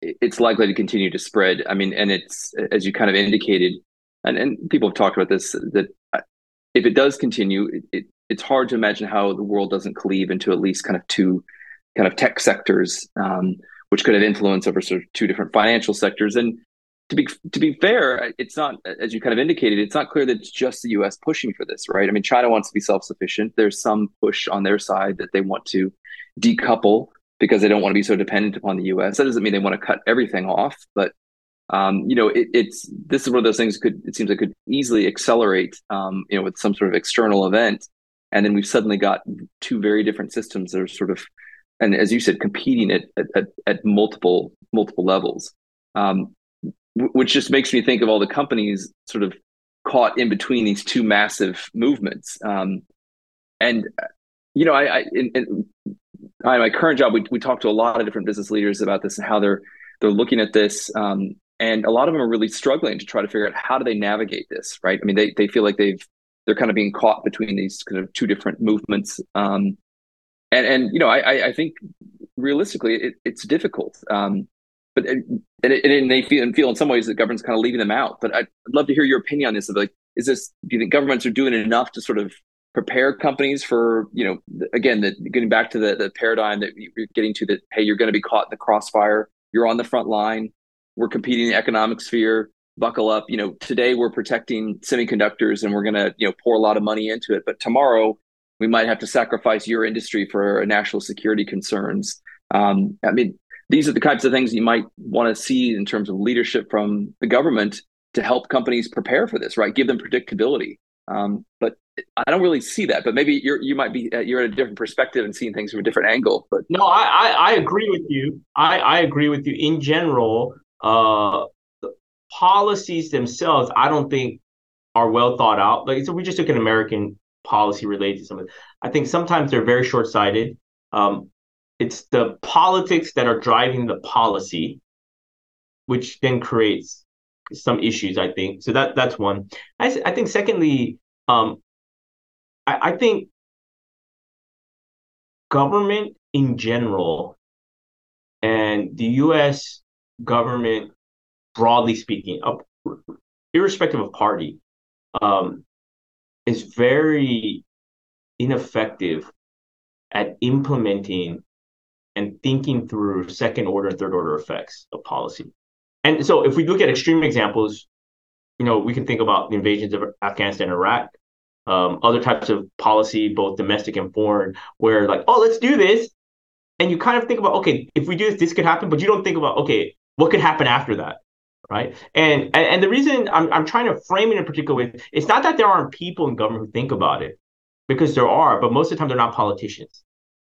it's likely to continue to spread. I mean, and it's as you kind of indicated, and and people have talked about this that uh, if it does continue, it, it it's hard to imagine how the world doesn't cleave into at least kind of two kind of tech sectors, um, which could have influence over sort of two different financial sectors. And to be to be fair, it's not as you kind of indicated. It's not clear that it's just the U.S. pushing for this, right? I mean, China wants to be self sufficient. There's some push on their side that they want to decouple because they don't want to be so dependent upon the U.S. That doesn't mean they want to cut everything off, but um, you know, it, it's this is one of those things could it seems like could easily accelerate, um, you know, with some sort of external event, and then we've suddenly got two very different systems that are sort of, and as you said, competing at at, at multiple multiple levels. Um, which just makes me think of all the companies sort of caught in between these two massive movements. Um, and you know, I, I in, in, my current job, we we talk to a lot of different business leaders about this and how they're they're looking at this. Um, and a lot of them are really struggling to try to figure out how do they navigate this, right? I mean, they they feel like they've they're kind of being caught between these kind of two different movements. Um, and and you know, I I think realistically, it, it's difficult. Um, but and, and, they feel and feel in some ways that government's kind of leaving them out. But I'd love to hear your opinion on this. Of like, is this? Do you think governments are doing enough to sort of prepare companies for you know again that getting back to the, the paradigm that you're getting to that hey you're going to be caught in the crossfire. You're on the front line. We're competing in the economic sphere. Buckle up. You know today we're protecting semiconductors and we're going to you know pour a lot of money into it. But tomorrow we might have to sacrifice your industry for national security concerns. Um, i mean these are the types of things you might want to see in terms of leadership from the government to help companies prepare for this, right? Give them predictability. Um, but I don't really see that. But maybe you're you might be you're at a different perspective and seeing things from a different angle. But no, I I, I agree with you. I I agree with you. In general, uh, policies themselves, I don't think are well thought out. Like so, we just took an American policy related to something. I think sometimes they're very short sighted. Um, it's the politics that are driving the policy, which then creates some issues. I think so. That that's one. I I think secondly, um, I, I think government in general and the U.S. government, broadly speaking, up, irrespective of party, um, is very ineffective at implementing and thinking through second order and third order effects of policy. And so if we look at extreme examples, you know, we can think about the invasions of Afghanistan and Iraq, um, other types of policy, both domestic and foreign, where like, oh, let's do this. And you kind of think about, okay, if we do this, this could happen, but you don't think about, okay, what could happen after that? Right. And and, and the reason I'm I'm trying to frame it in a particular way, it's not that there aren't people in government who think about it, because there are, but most of the time they're not politicians,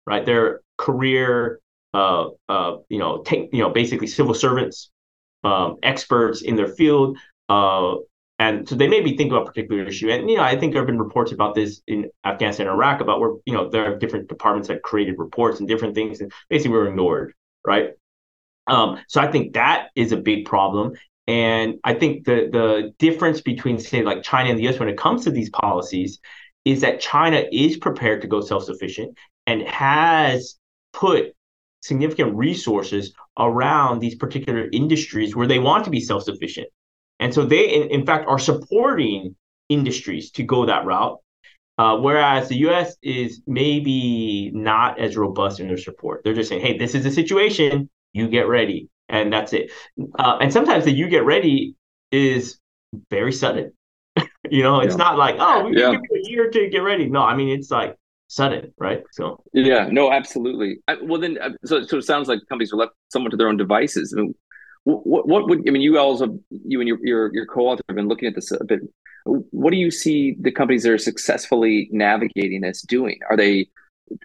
right? They're career uh, uh, you know, take, you know, basically civil servants, um, experts in their field, uh, and so they maybe think about a particular issue. And you know, I think there have been reports about this in Afghanistan and Iraq about where you know there are different departments that created reports and different things, and basically were ignored, right? Um, so I think that is a big problem. And I think the the difference between say like China and the US when it comes to these policies is that China is prepared to go self-sufficient and has put significant resources around these particular industries where they want to be self-sufficient. And so they, in, in fact, are supporting industries to go that route. Uh, whereas the U.S. is maybe not as robust in their support. They're just saying, "Hey, this is the situation. You get ready," and that's it. Uh, and sometimes the "you get ready" is very sudden. you know, it's yeah. not like, "Oh, we yeah. give you a year to get ready." No, I mean it's like sudden, right? So yeah, no, absolutely. I, well, then, uh, so so it sounds like companies are left somewhat to their own devices. I mean, what, what would I mean? You also, you and your your, your co-author have been looking at this a bit. What do you see the companies that are successfully navigating this doing? Are they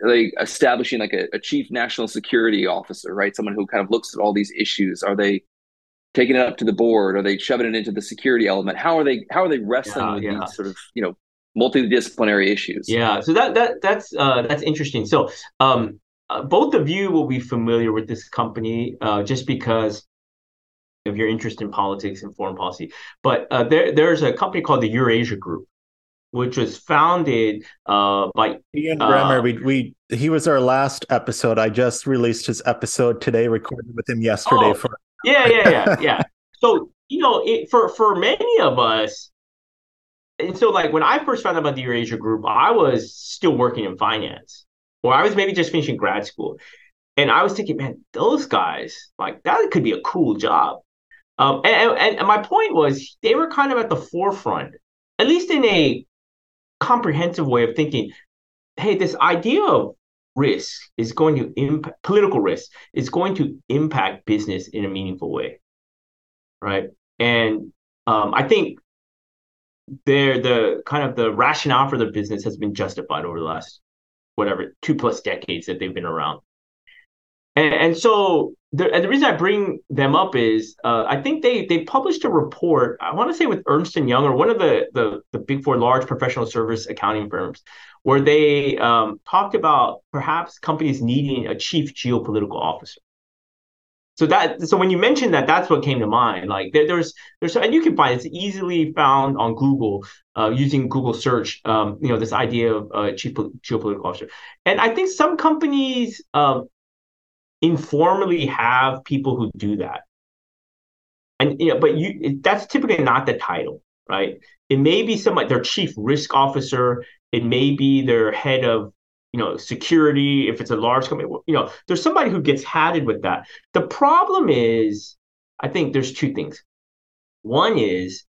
are they establishing like a, a chief national security officer, right? Someone who kind of looks at all these issues. Are they taking it up to the board? Are they shoving it into the security element? How are they how are they wrestling yeah, with yeah. these sort of you know multidisciplinary issues? Yeah, so that that that's uh, that's interesting. So um, uh, both of you will be familiar with this company uh, just because of your interest in politics and foreign policy. But uh, there, there's a company called the Eurasia Group, which was founded uh, by Ian Bremmer. Uh, we, we he was our last episode. I just released his episode today, recorded with him yesterday. Oh, for yeah, yeah, yeah, yeah. So you know, it, for for many of us, and so like when I first found out about the Eurasia Group, I was still working in finance, or I was maybe just finishing grad school. And I was thinking, man, those guys, like that could be a cool job. Um, and, and, and my point was they were kind of at the forefront, at least in a comprehensive way of thinking. Hey, this idea of risk is going to impact political risk is going to impact business in a meaningful way, right? And um, I think their the kind of the rationale for the business has been justified over the last whatever two plus decades that they've been around. And, and so the, and the reason I bring them up is uh, I think they they published a report. I want to say with Ernst and Young or one of the, the the big four large professional service accounting firms, where they um, talked about perhaps companies needing a chief geopolitical officer. So that so when you mentioned that, that's what came to mind. Like there, there's there's and you can find it's easily found on Google uh, using Google search. Um, you know this idea of uh, chief geopolitical officer, and I think some companies um, informally have people who do that. And you know, but you that's typically not the title, right? It may be somebody their chief risk officer, it may be their head of you know security if it's a large company you know there's somebody who gets hatted with that. The problem is i think there's two things. One is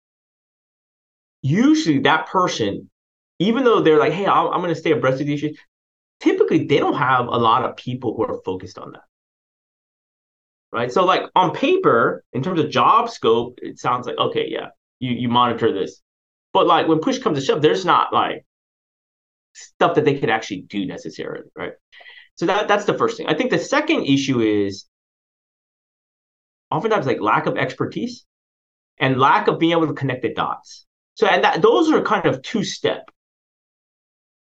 usually that person even though they're like hey i'm, I'm going to stay abreast of these issues typically they don't have a lot of people who are focused on that. Right? So like on paper, in terms of job scope, it sounds like okay, yeah, you you monitor this, but like when push comes to shove, there's not like stuff that they could actually do necessarily, right? So that that's the first thing. I think the second issue is oftentimes like lack of expertise and lack of being able to connect the dots. So, and that those are kind of two step.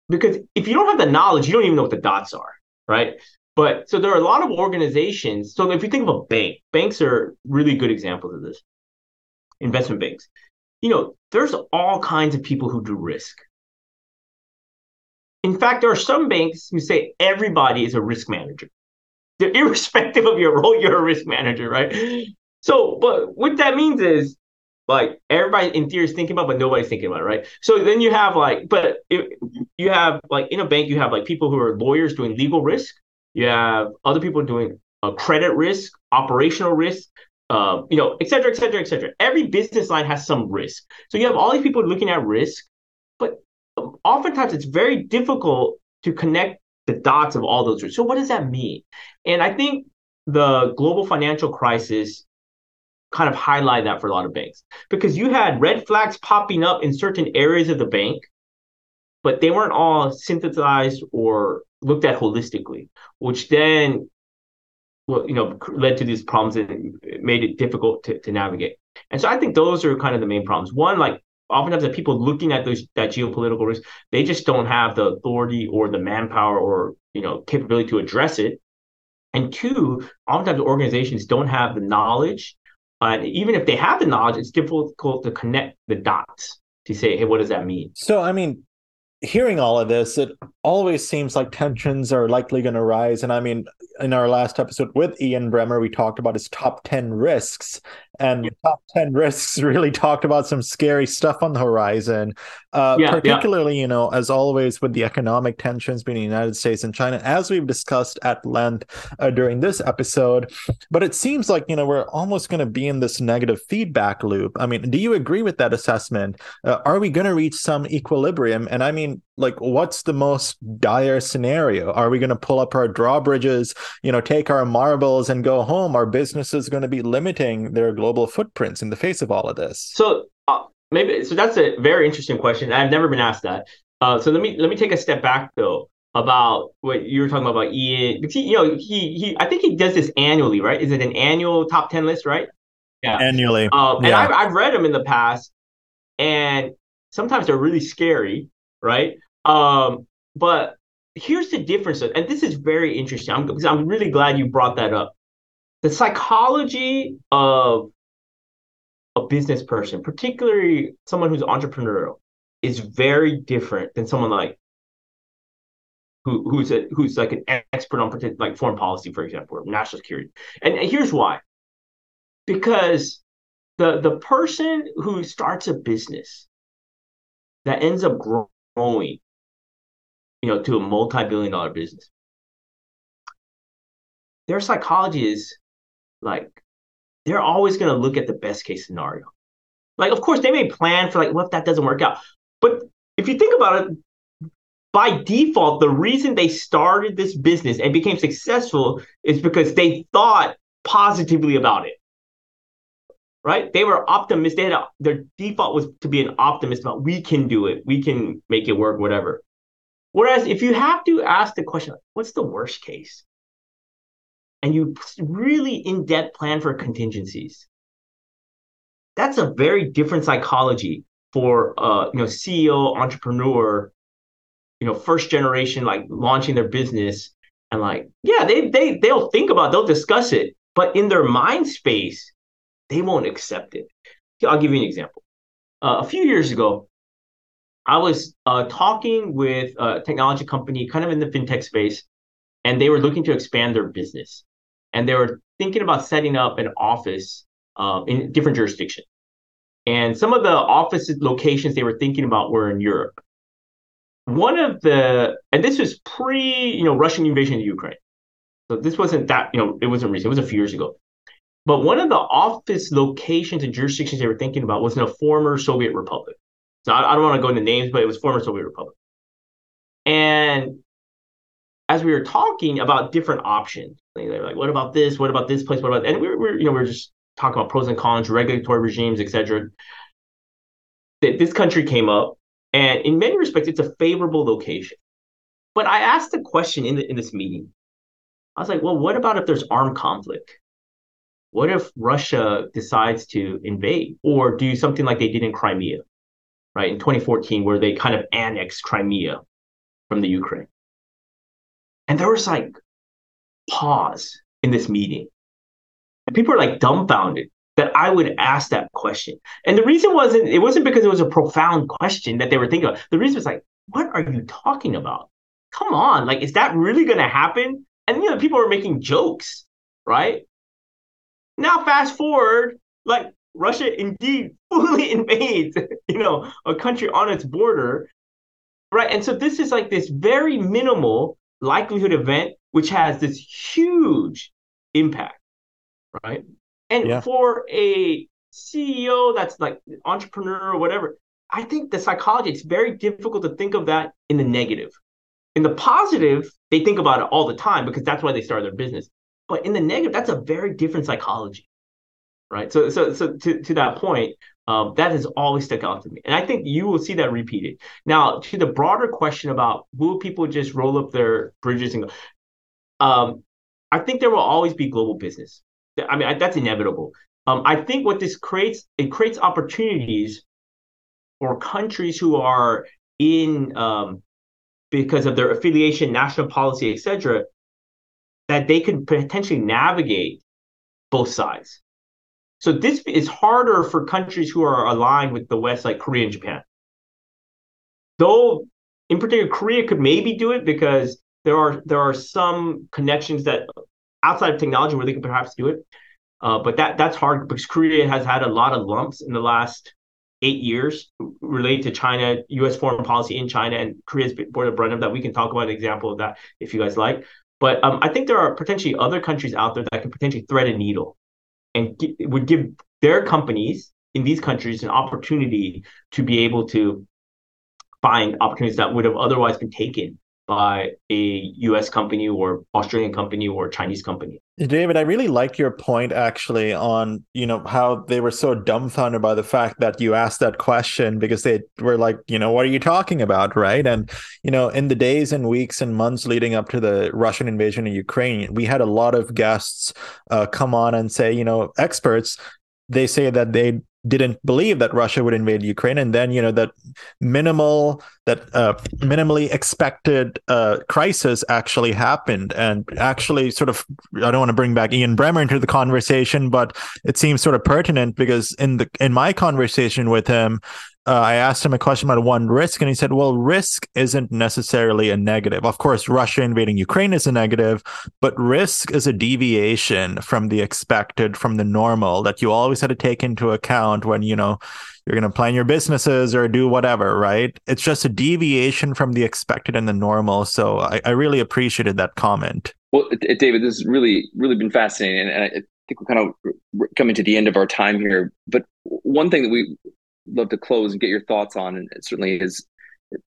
Because if you don't have the knowledge, you don't even know what the dots are, right? But so there are a lot of organizations. So if you think of a bank, banks are really good examples of this. Investment banks. You know, there's all kinds of people who do risk. In fact, there are some banks who say everybody is a risk manager. They're irrespective of your role, you're a risk manager, right? So, but what that means is like everybody in theory is thinking about, but nobody's thinking about it, right? So then you have like, but you have like in a bank, you have like people who are lawyers doing legal risk. You have other people doing uh, credit risk, operational risk, uh, you know, et cetera, et cetera, et cetera. Every business line has some risk. So you have all these people looking at risk, but oftentimes it's very difficult to connect the dots of all those. So what does that mean? And I think the global financial crisis kind of highlight that for a lot of banks because you had red flags popping up in certain areas of the bank, but they weren't all synthesized or looked at holistically, which then well, you know, led to these problems and made it difficult to, to navigate. And so I think those are kind of the main problems. One, like oftentimes the people looking at those that geopolitical risk, they just don't have the authority or the manpower or you know capability to address it. And two, oftentimes organizations don't have the knowledge and even if they have the knowledge, it's difficult to connect the dots to say, hey, what does that mean? So, I mean, hearing all of this, it always seems like tensions are likely going to rise. And I mean, in our last episode with Ian Bremmer, we talked about his top 10 risks and yeah. top 10 risks really talked about some scary stuff on the horizon uh, yeah, particularly yeah. you know as always with the economic tensions between the united states and china as we've discussed at length uh, during this episode. But it seems like you know we're almost going to be in this negative feedback loop. I mean do you agree with that assessment? Uh, are we going to reach some equilibrium? And i mean like what's the most dire scenario? Are we going to pull up our drawbridges you know take our marbles and go home? Our business is going to be limiting their global footprints in the face of all of this so uh, maybe so that's a very interesting question i've never been asked that uh, so let me let me take a step back though about what you were talking about, about Ian. He, you know, he he. I think he does this annually, right? Is it an annual top ten list, right? Yeah, annually. Um, and yeah. I've, I've read them in the past, and sometimes they're really scary, right? Um, but here's the difference, and this is very interesting. I'm, because I'm really glad you brought that up. The psychology of a business person, particularly someone who's entrepreneurial, is very different than someone like who who's a, who's like an expert on like foreign policy, for example, or national security. And here's why: because the the person who starts a business that ends up growing you know, to a multi-billion dollar business. Their psychology is like they're always going to look at the best case scenario. Like, of course, they may plan for like, what if that doesn't work out? But if you think about it, by default, the reason they started this business and became successful is because they thought positively about it. Right? They were optimistic. They a, their default was to be an optimist about we can do it, we can make it work, whatever. Whereas if you have to ask the question, what's the worst case? And you really in depth plan for contingencies, that's a very different psychology for uh, you know CEO entrepreneur, you know first generation like launching their business and like yeah they they they'll think about it, they'll discuss it, but in their mind space they won't accept it. I'll give you an example. Uh, a few years ago, I was uh, talking with a technology company, kind of in the fintech space, and they were looking to expand their business, and they were thinking about setting up an office uh, in different jurisdictions. And some of the office locations they were thinking about were in Europe. One of the, and this was pre, you know, Russian invasion of Ukraine. So this wasn't that, you know, it wasn't recent. It was a few years ago. But one of the office locations and jurisdictions they were thinking about was in a former Soviet republic. So I, I don't want to go into names, but it was former Soviet Republic. And as we were talking about different options, they were like, "What about this? What about this place? What about?" And we were, you know, we were just talking about pros and cons, regulatory regimes, etc. That this country came up, and in many respects, it's a favorable location. But I asked the question in the, in this meeting. I was like, "Well, what about if there's armed conflict? What if Russia decides to invade or do something like they did in Crimea?" right, in 2014, where they kind of annexed Crimea from the Ukraine. And there was like pause in this meeting. And people are like dumbfounded that I would ask that question. And the reason wasn't it wasn't because it was a profound question that they were thinking of. The reason was like, what are you talking about? Come on, like is that really gonna happen? And you know, people were making jokes, right? Now fast forward, like Russia indeed fully invades, you know, a country on its border, right? And so this is like this very minimal likelihood event, which has this huge impact, right? And yeah. for a CEO that's like entrepreneur or whatever, I think the psychology, it's very difficult to think of that in the negative. In the positive, they think about it all the time because that's why they started their business. But in the negative, that's a very different psychology. Right. So so so to, to that point, um, that has always stuck out to me. And I think you will see that repeated. Now, to the broader question about will people just roll up their bridges and go, um, I think there will always be global business. I mean, I, that's inevitable. Um, I think what this creates, it creates opportunities for countries who are in, um, because of their affiliation, national policy, etc., that they could potentially navigate both sides. So this is harder for countries who are aligned with the West, like Korea and Japan. Though, in particular, Korea could maybe do it because there are there are some connections that outside of technology where they could perhaps do it. Uh, but that that's hard because Korea has had a lot of lumps in the last eight years related to China, U.S. foreign policy in China, and Korea's bore the brunt of that. We can talk about an example of that if you guys like. But um, I think there are potentially other countries out there that can potentially thread a needle and g- would give their companies in these countries an opportunity to be able to find opportunities that would have otherwise been taken by a US company or Australian company or Chinese company. David, I really like your point actually on, you know, how they were so dumbfounded by the fact that you asked that question because they were like, you know, what are you talking about, right? And, you know, in the days and weeks and months leading up to the Russian invasion of Ukraine, we had a lot of guests uh, come on and say, you know, experts they say that they didn't believe that Russia would invade Ukraine, and then you know that minimal, that uh, minimally expected uh, crisis actually happened, and actually sort of I don't want to bring back Ian Bremmer into the conversation, but it seems sort of pertinent because in the in my conversation with him, uh, I asked him a question about one risk, and he said, "Well, risk isn't necessarily a negative. Of course, Russia invading Ukraine is a negative, but risk is a deviation from the expected, from the normal that you always had to take into account when you know you're going to plan your businesses or do whatever. Right? It's just a deviation from the expected and the normal. So I, I really appreciated that comment. Well, David, this has really, really been fascinating, and I think we're kind of coming to the end of our time here. But one thing that we love to close and get your thoughts on, and it certainly is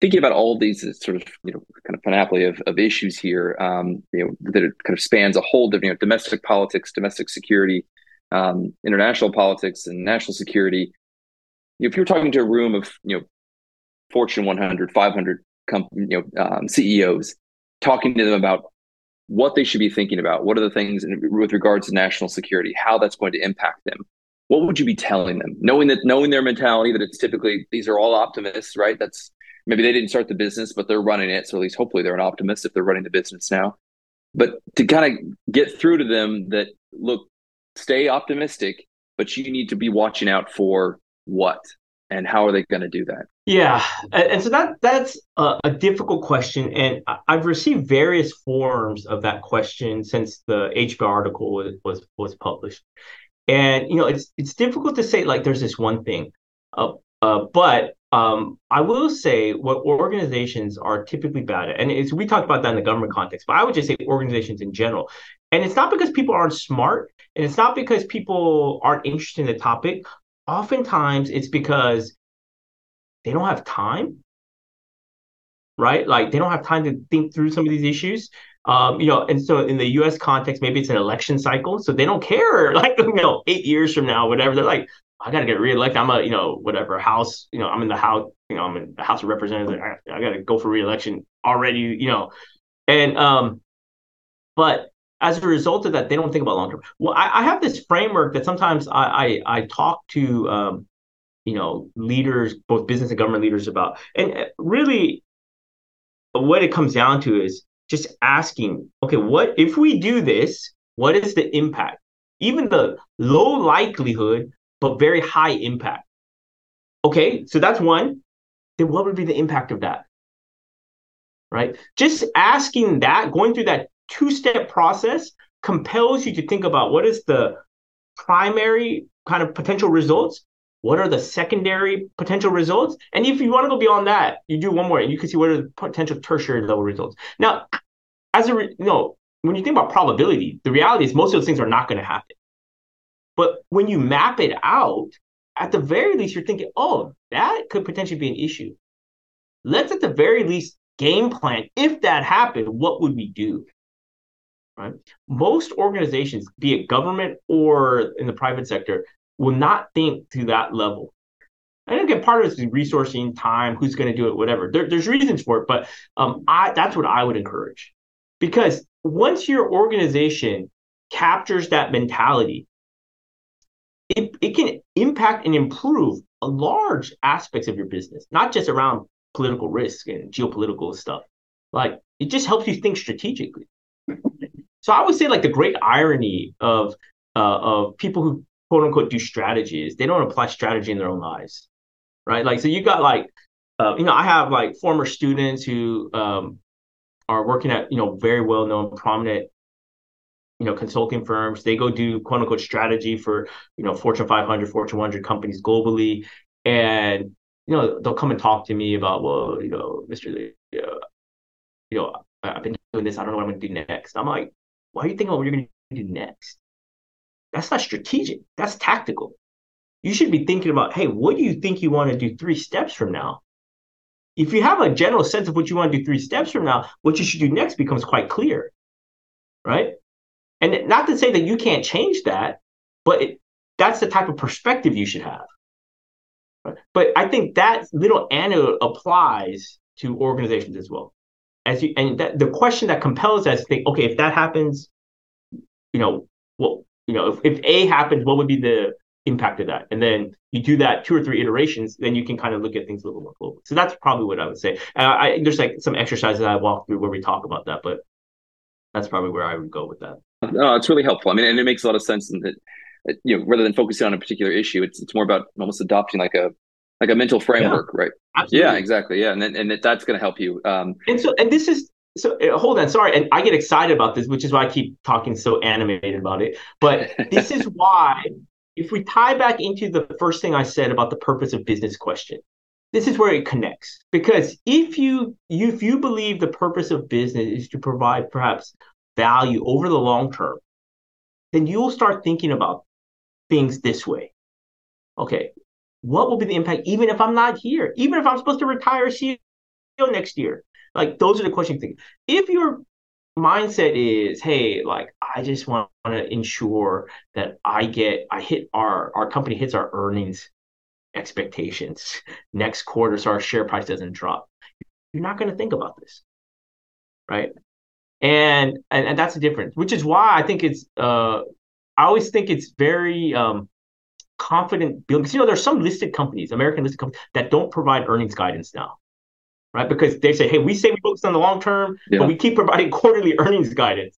thinking about all these sort of you know kind of panoply of, of issues here um, you know that it kind of spans a whole different you know domestic politics domestic security um, international politics and national security. If you're talking to a room of you know fortune 100 500 com- you know um, ceos talking to them about what they should be thinking about what are the things in, with regards to national security how that's going to impact them what would you be telling them? Knowing that knowing their mentality that it's typically these are all optimists right? That's maybe they didn't start the business but they're running it. So at least hopefully they're an optimist if they're running the business now. But to kind of get through to them that look stay optimistic but you need to be watching out for what and how are they going to do that? Yeah and so that that's a, a, difficult question and i've received various forms of that question since the hb article was was, was published and you know, it's it's difficult to say like there's this one thing, uh, uh, but um, I will say what organizations are typically bad at, and it's, we talked about that in the government context, but I would just say organizations in general. And it's not because people aren't smart, and it's not because people aren't interested in the topic. Oftentimes, it's because they don't have time, right? Like they don't have time to think through some of these issues. Um, you know, and so in the U.S. context, maybe it's an election cycle, so they don't care. Like you know, eight years from now, whatever, they're like, I got to get reelected. I'm a you know whatever house. You know, I'm in the house. You know, I'm in the House of Representatives. I, I got to go for reelection already. You know, and um, but as a result of that, they don't think about long term. Well, I, I, have this framework that sometimes I I, I talk to um, you know leaders, both business and government leaders, about. And uh, really, what it comes down to is just asking, okay, what if we do this? What is the impact? Even the low likelihood but very high impact. Okay, so that's one. Then what would be the impact of that? Right? Just asking that, going through that two step process compels you to think about what is the primary kind of potential results what are the secondary potential results? And if you want to go beyond that you do one more and you can see what are the potential tertiary level results. Now as a re- you know when you think about probability the reality is most of those things are not going to happen. But when you map it out at the very least you're thinking oh that could potentially be an issue. Let's at the very least game plan if that happened what would we do? Right? Most organizations, be it government or in the private sector, will not think to that level. And again, part of it is resourcing, time, who's going to do it, whatever. There, there's reasons for it, but um, I, that's what I would encourage. Because once your organization captures that mentality, it, it can impact and improve a large aspects of your business, not just around political risk and geopolitical stuff. Like it just helps you think strategically. So I would say like the great irony of uh, of people who quote unquote do strategies, they don't apply strategy in their own lives, right? Like so you got like uh, you know I have like former students who um, are working at you know very well known prominent you know consulting firms. They go do quote unquote strategy for you know Fortune 500, Fortune 100 companies globally, and you know they'll come and talk to me about well you know Mr. Lee, uh, you know I've been doing this. I don't know what I'm going to do next. I'm like, why are you thinking about what you're going to do next? That's not strategic. That's tactical. You should be thinking about, hey, what do you think you want to do three steps from now? If you have a general sense of what you want to do three steps from now, what you should do next becomes quite clear, right? And not to say that you can't change that, but it, that's the type of perspective you should have. But I think that little anecdote applies to organizations as well as you and that, the question that compels us to think, okay, if that happens, you know, well, you know, if, if A happens, what would be the impact of that? And then you do that two or three iterations, then you can kind of look at things a little more globally. So that's probably what I would say. Uh, I, there's like some exercises I walk through where we talk about that, but that's probably where I would go with that. No, it's really helpful. I mean, and it makes a lot of sense. That you know, rather than focusing on a particular issue, it's it's more about almost adopting like a like a mental framework, yeah, right? Absolutely. Yeah, exactly. Yeah, and then, and that's going to help you. Um, and so, and this is so. Uh, hold on, sorry, and I get excited about this, which is why I keep talking so animated about it. But this is why, if we tie back into the first thing I said about the purpose of business question, this is where it connects. Because if you, you if you believe the purpose of business is to provide perhaps value over the long term, then you'll start thinking about things this way. Okay, what will be the impact even if I'm not here? Even if I'm supposed to retire CEO next year? Like those are the questions. If your mindset is, hey, like I just want to ensure that I get, I hit our our company hits our earnings expectations next quarter, so our share price doesn't drop. You're not going to think about this, right? And, and and that's the difference, which is why I think it's. uh I always think it's very um, confident building. Because you know, there's some listed companies, American listed companies, that don't provide earnings guidance now, right? Because they say, hey, we say we focus on the long term, yeah. but we keep providing quarterly earnings guidance.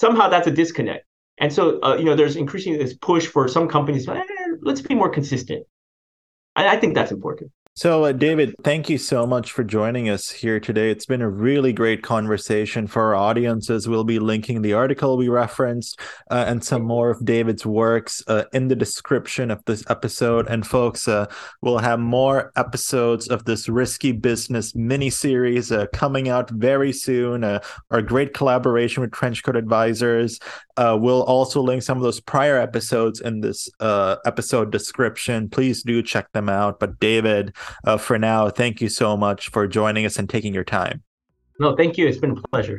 Somehow that's a disconnect. And so, uh, you know, there's increasing this push for some companies, eh, let's be more consistent. I, I think that's important. So, uh, David, thank you so much for joining us here today. It's been a really great conversation for our audiences. We'll be linking the article we referenced uh, and some more of David's works uh, in the description of this episode. And, folks, uh, we'll have more episodes of this risky business mini series uh, coming out very soon. Uh, our great collaboration with Trenchcoat Advisors. we'll also link some of those prior episodes in this episode description. Please do check them out. But, David, uh, for now, thank you so much for joining us and taking your time. No, thank you. It's been a pleasure.